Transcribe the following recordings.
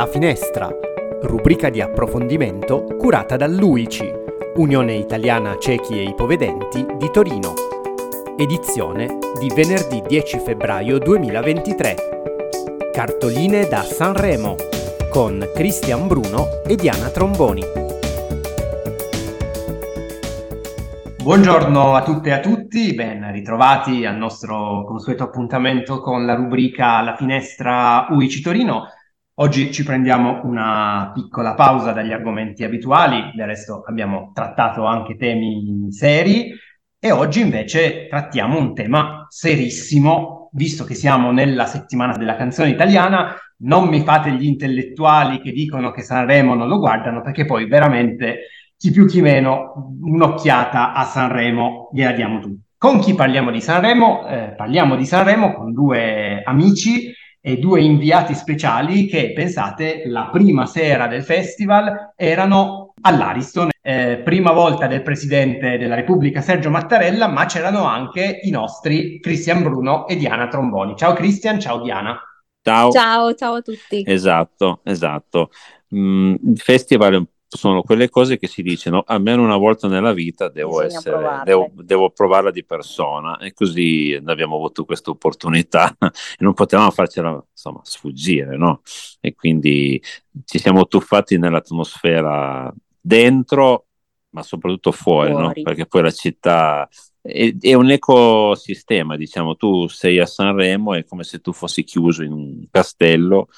La Finestra, rubrica di approfondimento curata dall'UICI, Unione Italiana Ciechi e Ipovedenti di Torino. Edizione di venerdì 10 febbraio 2023. Cartoline da Sanremo con Cristian Bruno e Diana Tromboni. Buongiorno a tutte e a tutti, ben ritrovati al nostro consueto appuntamento con la rubrica La finestra UICI Torino. Oggi ci prendiamo una piccola pausa dagli argomenti abituali, del resto abbiamo trattato anche temi seri e oggi invece trattiamo un tema serissimo, visto che siamo nella settimana della canzone italiana, non mi fate gli intellettuali che dicono che Sanremo non lo guardano perché poi veramente chi più chi meno, un'occhiata a Sanremo gliela diamo tutti. Con chi parliamo di Sanremo? Eh, parliamo di Sanremo con due amici e due inviati speciali che, pensate, la prima sera del festival erano all'Ariston. Eh, prima volta del Presidente della Repubblica Sergio Mattarella, ma c'erano anche i nostri Cristian Bruno e Diana Tromboni. Ciao Cristian, ciao Diana. Ciao. Ciao, ciao a tutti. Esatto, esatto. Mm, il festival è un sono quelle cose che si dicono almeno una volta nella vita devo, essere, devo, devo, provarla di persona e così abbiamo avuto questa opportunità e non potevamo farcela insomma, sfuggire no? e quindi ci siamo tuffati nell'atmosfera dentro ma soprattutto fuori, fuori. No? perché poi la città è, è, un ecosistema diciamo tu sei a Sanremo è come se tu fossi chiuso in un castello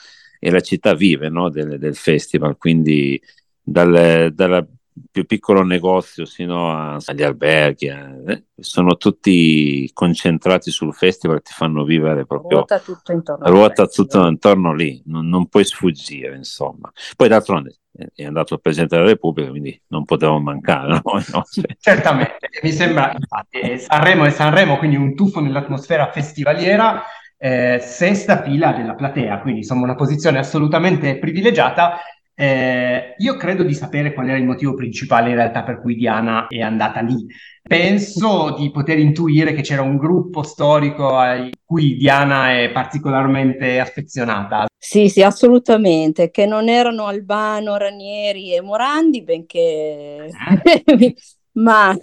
e la città vive no? del, del festival quindi dal, dal più piccolo negozio sino a, agli alberghi, eh, sono tutti concentrati sul festival, ti fanno vivere proprio. Ruota tutto intorno, ruota tutto intorno lì, non, non, puoi sfuggire, insomma. Poi d'altronde è andato il Presidente della Repubblica, quindi non potevamo mancare. No? No? Certamente, mi sembra, infatti, Sanremo e Sanremo, quindi un tuffo nell'atmosfera festivaliera. Eh, sesta fila della platea, quindi insomma una posizione assolutamente privilegiata eh, io credo di sapere qual era il motivo principale in realtà per cui Diana è andata lì. Penso di poter intuire che c'era un gruppo storico a cui Diana è particolarmente affezionata. Sì, sì, assolutamente, che non erano Albano, Ranieri e Morandi, benché... Eh? Ma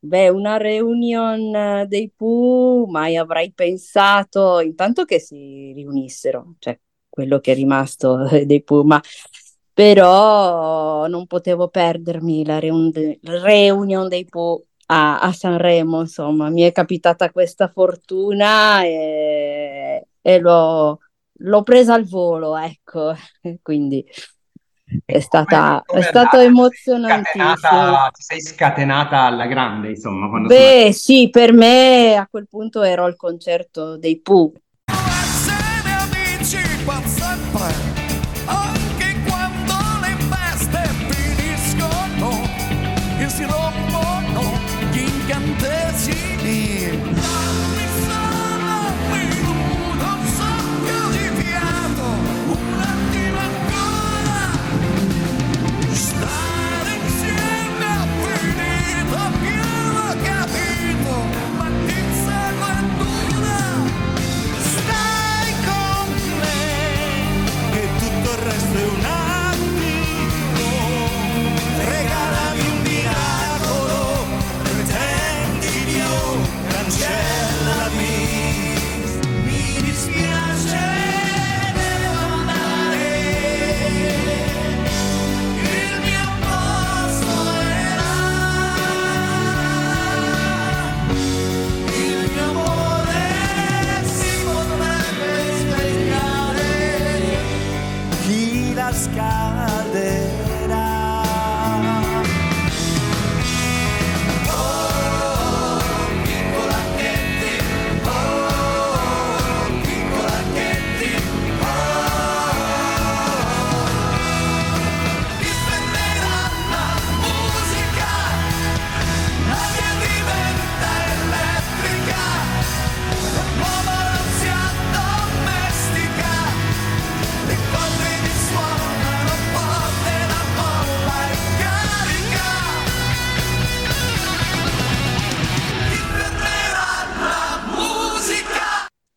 beh, una reunion dei Pooh, mai avrei pensato intanto che si riunissero, cioè quello che è rimasto dei Pooh, ma però non potevo perdermi la reun- reunion dei Po a, a, Sanremo, insomma, mi è capitata questa fortuna e, e l'ho, l'ho, presa al volo, ecco, quindi è, stata, come, come è stato emozionantissimo. ti sei scatenata alla grande, insomma. Beh, sono... sì, per me a quel punto ero al concerto dei Pooh.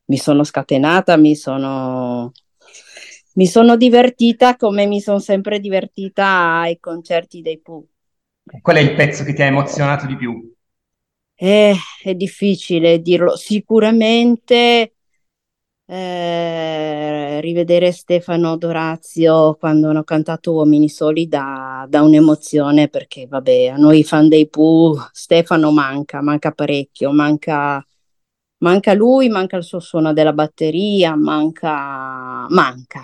Mi sono scatenata, mi sono mi sono divertita come mi sono sempre divertita ai concerti dei Pooh. Qual è il pezzo che ti ha emozionato di più? Eh, è difficile dirlo. Sicuramente eh, rivedere Stefano Dorazio quando hanno cantato Uomini Soli dà, dà un'emozione perché, vabbè, a noi fan dei Pooh Stefano manca, manca parecchio, manca manca lui, manca il suo suono della batteria, manca, manca,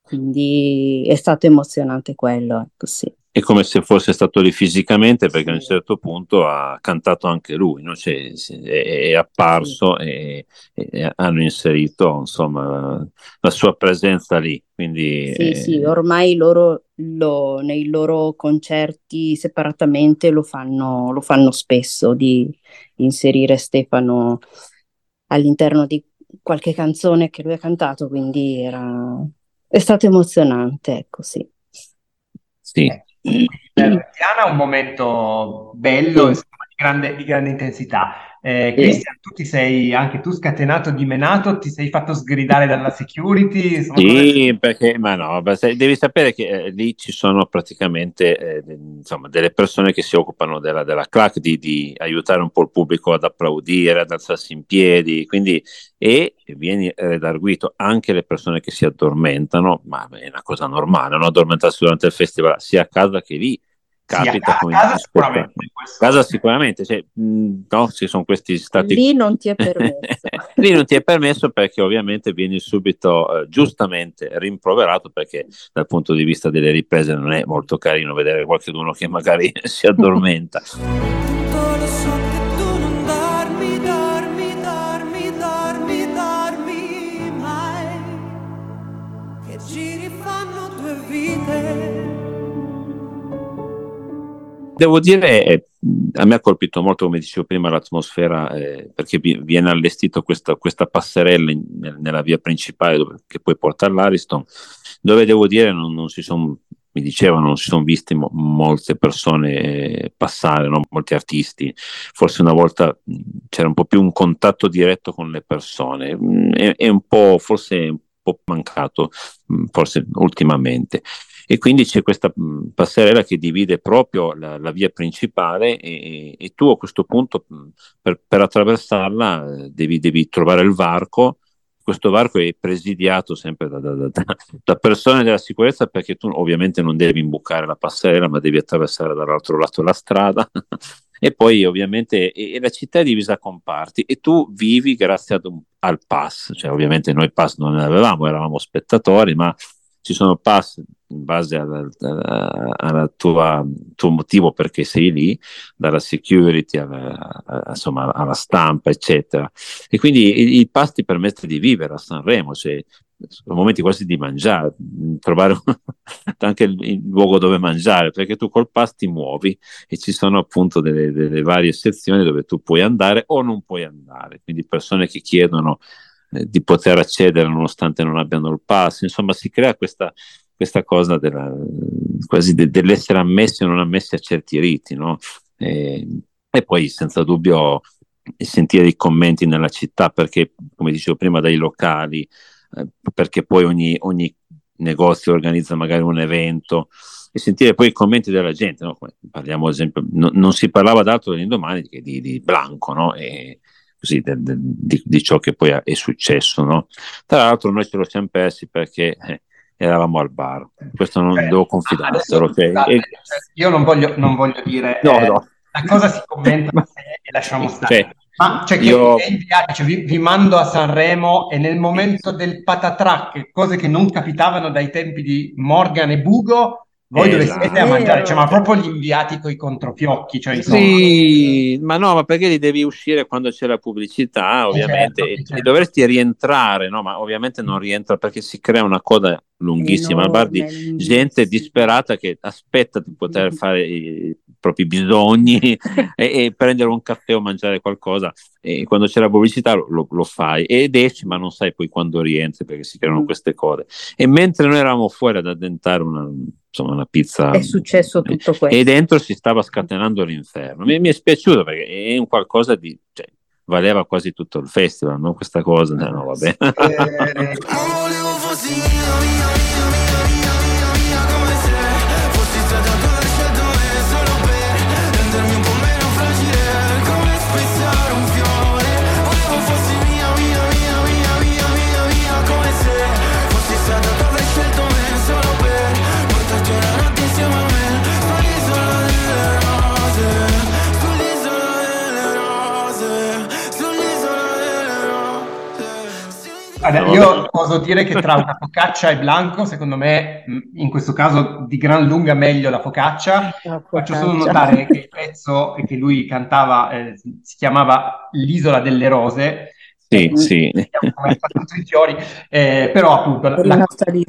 quindi è stato emozionante quello, ecco sì. È come se fosse stato lì fisicamente perché sì. a un certo punto ha cantato anche lui, no? cioè, è, apparso sì. e, e, hanno inserito insomma, la sua presenza lì. Quindi, sì, è... sì, ormai loro lo, nei loro concerti separatamente lo fanno, lo fanno spesso di inserire Stefano all'interno di qualche canzone che lui ha cantato, quindi era è stato emozionante, ecco sì. Sì. Eh, Diana un momento bello, sì. Grande, di grande intensità. Eh, Cristian, tu ti sei anche tu scatenato, dimenato, ti sei fatto sgridare dalla security? Sì, come... perché, ma no, devi sapere che eh, lì ci sono praticamente eh, insomma, delle persone che si occupano della, della CLAC di, di, aiutare un po' il pubblico ad applaudire, ad alzarsi in piedi, quindi e vieni redarguito anche le persone che si addormentano, ma è una cosa normale, non addormentarsi durante il festival sia a casa che lì capita sì, a casa sicuramente, casa sicuramente cioè, no, ci sono questi stati lì non ti è permesso. Lì non ti è permesso perché ovviamente vieni subito eh, giustamente rimproverato perché dal punto di vista delle riprese non è molto carino vedere qualcuno che magari si addormenta Devo dire, eh, a me ha colpito molto, come dicevo prima, l'atmosfera, eh, perché viene allestito questa, questa passerella in, nella via principale dove, che poi porta all'Ariston, dove devo dire non, non si sono mi dicevano, non si sono visti mo- molte persone eh, passare, no? molti artisti, forse una volta c'era un po' più un contatto diretto con le persone, è, è un po', forse un po' mancato, forse ultimamente e quindi c'è questa passerella che divide proprio la, la via principale e, e, tu a questo punto per, per, attraversarla devi, devi, trovare il varco. Questo varco è presidiato sempre da, da, da, da, persone della sicurezza perché tu ovviamente non devi imbucare la passerella ma devi attraversare dall'altro lato della strada e poi ovviamente e, e la città è divisa con parti e tu vivi grazie un, al pass, cioè ovviamente noi pass non ne avevamo, eravamo spettatori ma ci sono pass in base al tuo motivo perché sei lì, dalla security alla, insomma, alla stampa, eccetera. E quindi i, i pass ti permettono di vivere a Sanremo, cioè, sono momenti quasi di mangiare, trovare anche il, il, luogo dove mangiare, perché tu col pass ti muovi e ci sono appunto delle, delle varie sezioni dove tu puoi andare o non puoi andare. Quindi persone che chiedono eh, di poter accedere nonostante non abbiano il pass. Insomma, si crea questa, questa cosa della, quasi de, dell'essere ammessi o non ammessi a certi riti, no? E, e poi senza dubbio sentire i commenti nella città, perché come dicevo prima dai locali, eh, perché poi ogni, ogni, negozio organizza magari un evento e sentire poi i commenti della gente, no? parliamo ad esempio, no, non si parlava d'altro dell'indomani che di, di Blanco, no? E, così, de, de, di, di, ciò che poi è successo. No? Tra l'altro noi ce lo siamo persi perché eh, eravamo al bar, questo non Beh, devo confidarselo. Okay? E... Io non voglio, non voglio dire no, eh, no. la cosa si commenta e lasciamo stare. Cioè, ma cioè io... inviati, cioè, vi, vi, mando a Sanremo e nel momento del patatrack, cose che non capitavano dai tempi di Morgan e Bugo, voi dove esatto. siete a mangiare, cioè, ma proprio gli inviati con i controfiocchi. Cioè, insomma... Sì, ma no, ma perché li devi uscire quando c'è la pubblicità, ovviamente, certo, certo. e dovresti rientrare, no? Ma ovviamente non rientra perché si crea una coda lunghissima al bar di gente disperata che aspetta di poter fare i propri bisogni e, e, prendere un caffè o mangiare qualcosa. E quando c'è la pubblicità lo, lo, fai ed esci ma non sai poi quando rientri perché si creano mm. queste code e mentre noi eravamo fuori ad addentare una, insomma, una pizza è successo tutto questo. e dentro si stava scatenando l'inferno. Mi, mi è spiaciuto perché è un qualcosa di cioè, valeva quasi tutto il festival no? questa cosa no, no vabbè Allora, io oso dire che tra una focaccia e blanco, secondo me, in questo caso di gran lunga meglio la focaccia. La Faccio solo notare che il pezzo che lui cantava eh, si chiamava L'isola delle rose. Sì, sì. i fiori, eh, però appunto la, la si,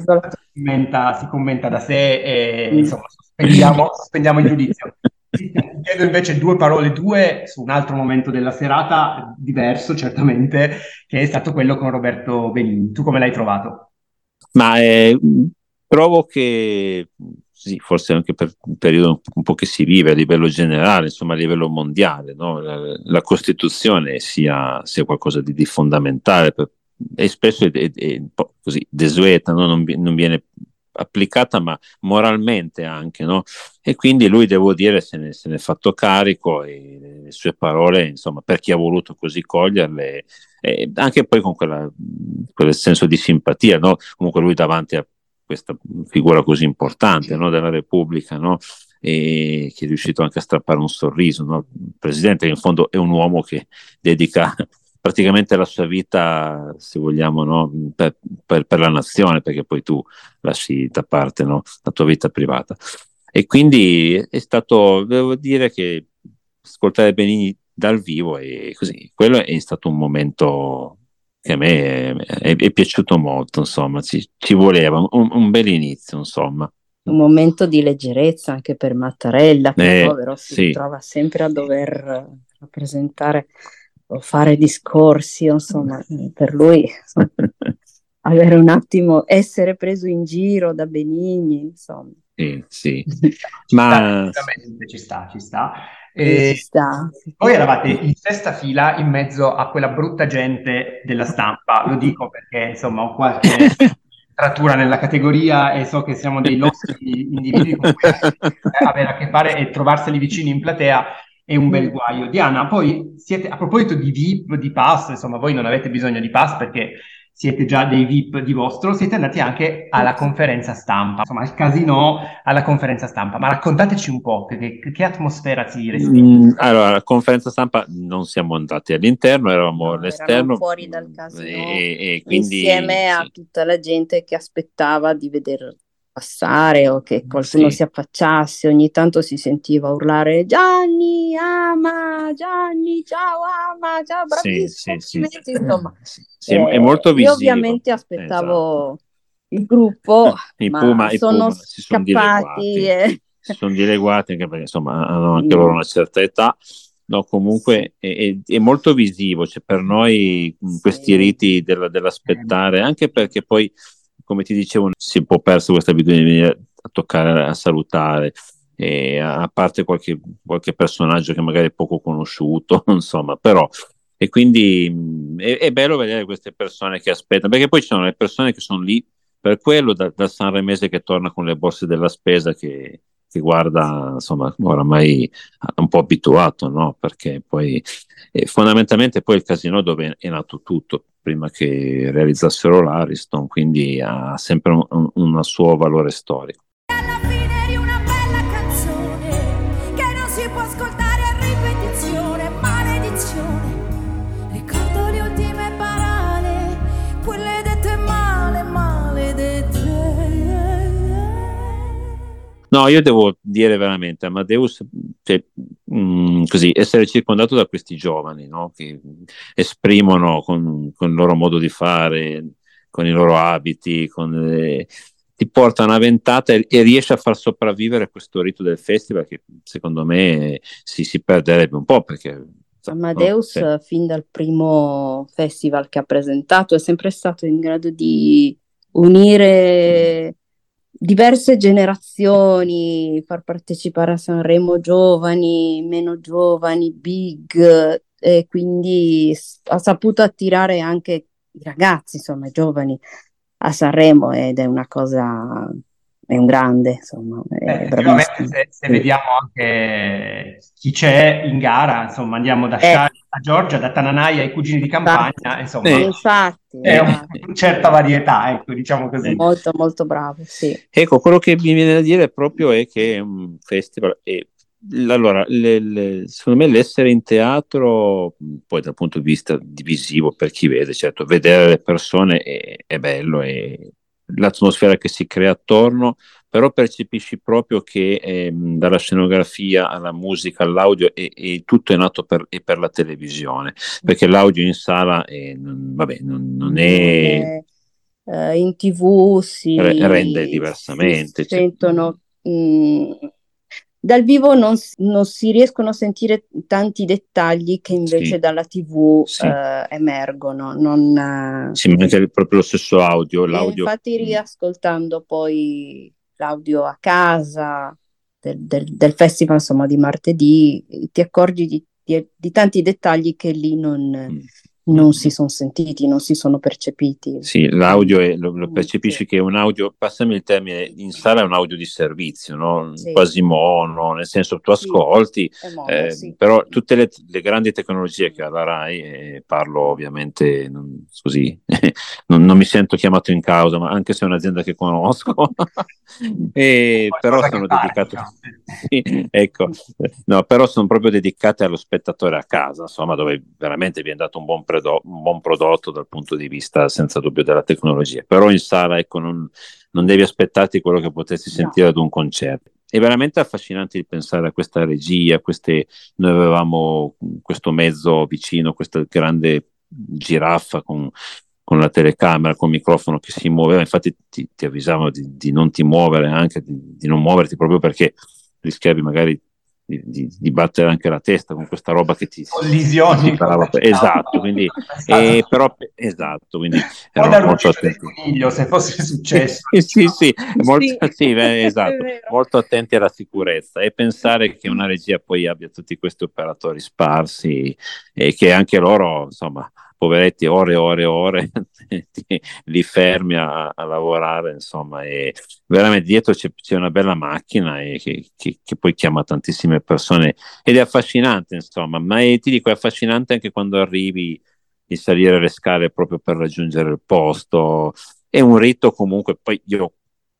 commenta, si commenta da sé e mm. insomma sospendiamo, sospendiamo il giudizio. Chiedo invece due parole, due su un altro momento della serata, diverso certamente, che è stato quello con Roberto Benini. Tu come l'hai trovato? Ma eh, trovo che sì, forse anche per un periodo un po' che si vive a livello generale, insomma a livello mondiale, no? la, la, Costituzione sia, sia, qualcosa di, di fondamentale per, e spesso è, è, è, un po' così desueta, no? non, non viene applicata ma moralmente anche, no? E quindi lui, devo dire, se ne, se ne è fatto carico e le sue parole, insomma, per chi ha voluto così coglierle, eh, anche poi con quella, quel senso di simpatia, no? Comunque lui davanti a questa figura così importante no? della Repubblica, no? e che è riuscito anche a strappare un sorriso. No? Il presidente, in fondo è un uomo che dedica praticamente la sua vita, se vogliamo, no? per, per, per, la nazione, perché poi tu lasci da parte no? la tua vita privata. E quindi è stato, devo dire che ascoltare Benini dal vivo e così, quello è stato un momento che a me è, è piaciuto molto, insomma, ci, ci voleva un, un, bel inizio, insomma. Un momento di leggerezza anche per Mattarella, che eh, povero si sì. trova sempre a dover rappresentare fare discorsi, insomma, per lui insomma, avere un attimo, essere preso in giro da Benigni, insomma. Sì, sì. Ma... ci sta, ci sta. E sta. Voi eravate in sesta fila in mezzo a quella brutta gente della stampa, lo dico perché insomma ho qualche trattura nella categoria e so che siamo dei loschi individui con cui avere a che fare e trovarseli vicini in platea è un bel guaio. Diana, poi siete, a proposito di VIP, di pass, insomma voi non avete bisogno di pass perché siete già dei VIP di vostro, siete andati anche alla conferenza stampa, insomma al casino alla conferenza stampa, ma raccontateci un po' che, che atmosfera si respira. Mm, allora, la conferenza stampa non siamo andati all'interno, eravamo no, all'esterno. fuori dal casino, e, e quindi, insieme sì. a tutta la gente che aspettava di vedere passare o che qualcuno sì. si affacciasse, ogni tanto si sentiva urlare Gianni, ama, Gianni, ciao ama, ciao, bravissimo, sì, sì, insomma. Sì, eh, è molto visivo. Io ovviamente aspettavo esatto. il gruppo, I Puma, i sono Puma scappati. E... Si sono dileguati anche perché insomma hanno anche loro una certa età. No, comunque è, è, è, molto visivo, cioè per noi questi riti della, dell'aspettare, anche perché poi come ti dicevo, si è un po' perso questa abitudine di venire a toccare, a salutare, e a parte qualche, qualche personaggio che magari è poco conosciuto, insomma, però e quindi mh, è, è, bello vedere queste persone che aspettano, perché poi ci sono le persone che sono lì per quello, da, dal Sanremese che torna con le borse della spesa, che, che guarda, insomma, oramai un po' abituato, no? Perché poi eh, fondamentalmente poi il casino dove è nato tutto, prima che realizzassero l'Ariston, quindi ha sempre un, un, un suo valore storico. No, io devo dire veramente, Amadeus, cioè, mh, mm, così, essere circondato da questi giovani no? che esprimono con, con, il loro modo di fare, con i loro abiti, con, eh, ti porta una ventata e, e, riesce a far sopravvivere questo rito del festival che secondo me si, si perderebbe un po' perché Amadeus, no? sì. fin dal primo festival che ha presentato, è sempre stato in grado di unire diverse generazioni, far partecipare a Sanremo giovani, meno giovani, big, e quindi ha saputo attirare anche i ragazzi, insomma, i giovani a Sanremo ed è una cosa è un grande, insomma. È eh, se, se, vediamo anche chi c'è in gara, insomma, andiamo da eh. a Giorgia, da Tananai ai cugini di campagna, infatti. insomma, eh. infatti, è una certa varietà, ecco, diciamo così. Molto, molto bravo, sì. Ecco, quello che mi viene da dire proprio è che è un festival, e allora, le, le, secondo me l'essere in teatro, poi dal punto di vista divisivo per chi vede, certo, vedere le persone è, è bello, e l'atmosfera che si crea attorno, però percepisci proprio che eh, dalla scenografia alla musica all'audio e, e tutto è nato per, per, la televisione, perché l'audio in sala è, non, vabbè, non, non è... Eh, in tv si rende diversamente. Si sentono mh, mm, dal vivo non, non, si riescono a sentire tanti dettagli che invece sì. dalla TV sì. eh, emergono. Non, ma anche proprio lo stesso audio. L'audio... Infatti, mm. riascoltando poi l'audio a casa del, del, del, festival insomma, di martedì, ti accorgi di, di, di tanti dettagli che lì non, mm non si sono sentiti, non si sono percepiti. Sì, l'audio è, lo, lo, percepisci sì. che è un audio, passami il termine, in sala è un audio di servizio, no? sì. quasi mono, nel senso tu ascolti, mono, eh, sì. però tutte le, le, grandi tecnologie che ha la RAI, eh, parlo ovviamente non, così, non, non, mi sento chiamato in causa, ma anche se è un'azienda che conosco, e, però sono dedicate, ecco, no, però sono proprio dedicate allo spettatore a casa, insomma, dove veramente viene dato un buon prezzo predo- un buon prodotto dal punto di vista senza dubbio della tecnologia, però in sala ecco, non, non devi aspettarti quello che potessi sentire no. ad un concerto. È veramente affascinante di pensare a questa regia, queste, noi avevamo questo mezzo vicino, questa grande giraffa con, con la telecamera, con il microfono che si muoveva, infatti ti, ti avvisavano di, di, non ti muovere anche, di, di non muoverti proprio perché rischiavi magari di, di, di, battere anche la testa con questa roba che ti collisioni. esatto quindi eh, però esatto quindi ero molto attenti coniglio, se fosse successo. sì sì, molto, sì. sì eh, esatto molto attenti alla sicurezza e pensare che una regia poi abbia tutti questi operatori sparsi e che anche loro insomma poveretti ore e ore e ore li fermi a, a, lavorare, insomma, e veramente dietro c'è, c'è una bella macchina e che, che, che, poi chiama tantissime persone ed è affascinante, insomma, ma è, ti dico, è affascinante anche quando arrivi di salire le scale proprio per raggiungere il posto, è un rito comunque, poi io ho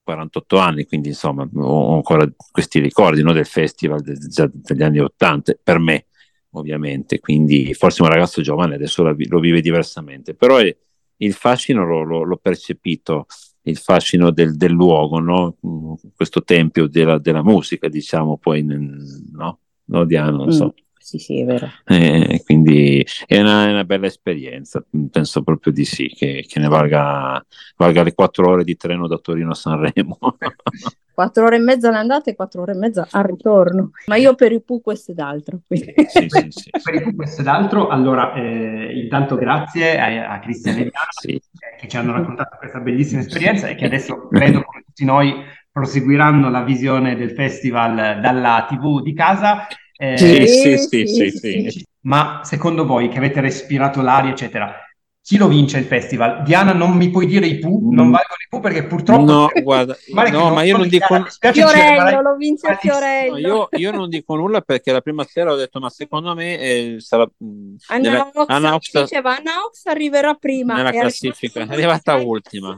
48 anni, quindi insomma ho ancora questi ricordi no, del festival de, già degli anni 80, per me ovviamente, quindi forse un ragazzo giovane adesso lo vive diversamente, però è, il fascino l'ho, l'ho, l'ho, percepito, il fascino del, del luogo, no? questo tempio della, della, musica, diciamo, poi, no? no Diana, non so. Sì, sì, è vero. Eh, quindi è una, è una, bella esperienza, penso proprio di sì, che, che ne valga, valga le quattro ore di treno da Torino a Sanremo. quattro ore e mezza all'andata e quattro ore e mezza al ritorno. Ma io per i Pooh questo ed altro. Sì, sì, sì. per i Pooh questo ed altro, allora eh, intanto grazie a, a Cristian e Diana sì. che ci hanno raccontato questa bellissima esperienza e che adesso credo come tutti noi proseguiranno la visione del festival dalla TV di casa. Eh, sì, sì, sì, sì, sì, Ma secondo voi che avete respirato l'aria, eccetera, chi lo vince il festival? Diana, non mi puoi dire i Pooh, mm. non valgono i Pooh perché purtroppo... No, guarda, no, ma io non dico... Fiorello, lo vince Fiorello. No, io, io, non dico nulla perché la prima sera ho detto, ma secondo me eh, sarà... Mm, Anna Ox, diceva, Anna Ox arriverà prima. Nella classifica, è arrivata ultima.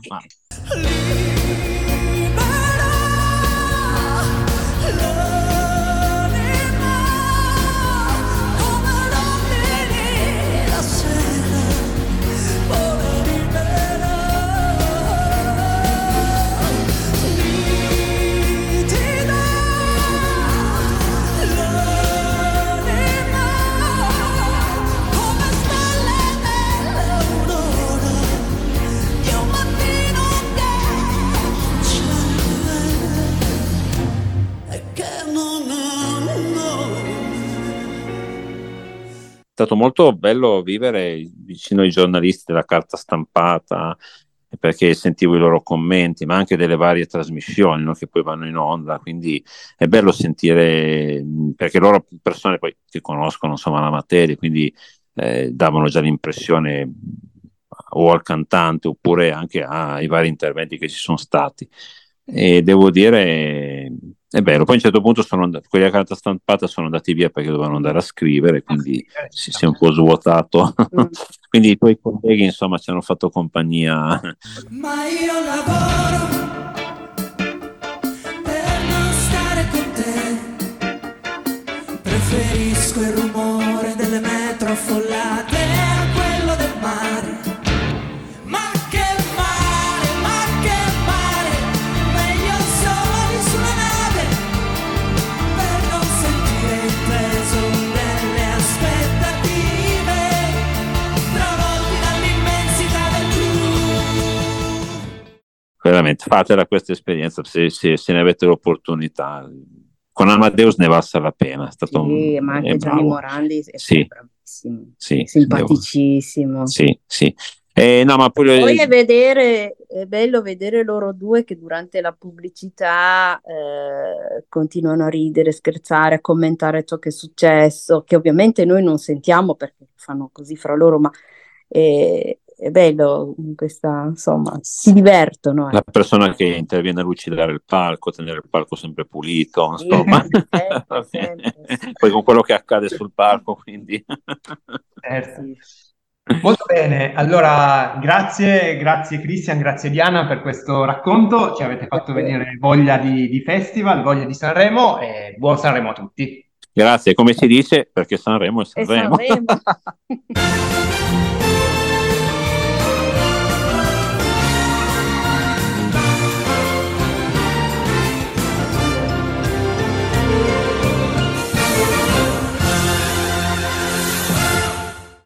Stato molto bello vivere vicino ai giornalisti della carta stampata perché sentivo i loro commenti, ma anche delle varie trasmissioni no, che poi vanno in onda, quindi è bello sentire, perché loro persone poi che conoscono insomma, la materia, quindi eh, davano già l'impressione o al cantante oppure anche ai vari interventi che ci sono stati. E devo dire è vero, poi a un certo punto sono andati, quelli a carta stampata sono andati via perché dovevano andare a scrivere, quindi ah, sì, si, è un po' svuotato. Mm. quindi i tuoi colleghi, insomma, ci hanno fatto compagnia. Ma io lavoro per non stare con te. Preferisco il rumore delle metro affollate Veramente, fatela questa esperienza se, se, se ne avete l'opportunità con Amadeus ne valsa la pena. È stato sì, un, ma anche Gianni Morandi è sì, bravissimo, sì, simpaticissimo. Sì, sì. Eh, no, ma poi, poi è, vedere, è bello vedere loro due che durante la pubblicità eh, continuano a ridere, scherzare, a commentare ciò che è successo, che ovviamente noi non sentiamo perché fanno così fra loro, ma eh, è bello questa, insomma, si divertono. Eh. La persona che interviene a lucidare il palco, tenere il palco sempre pulito, insomma. sempre, sempre, Poi con quello che accade sul palco, quindi... Certo. Molto bene, allora grazie, grazie Cristian, grazie Diana per questo racconto, ci avete fatto venire voglia di, di festival, voglia di Sanremo e buon Sanremo a tutti. Grazie, come si dice, perché Sanremo è Sanremo. È Sanremo.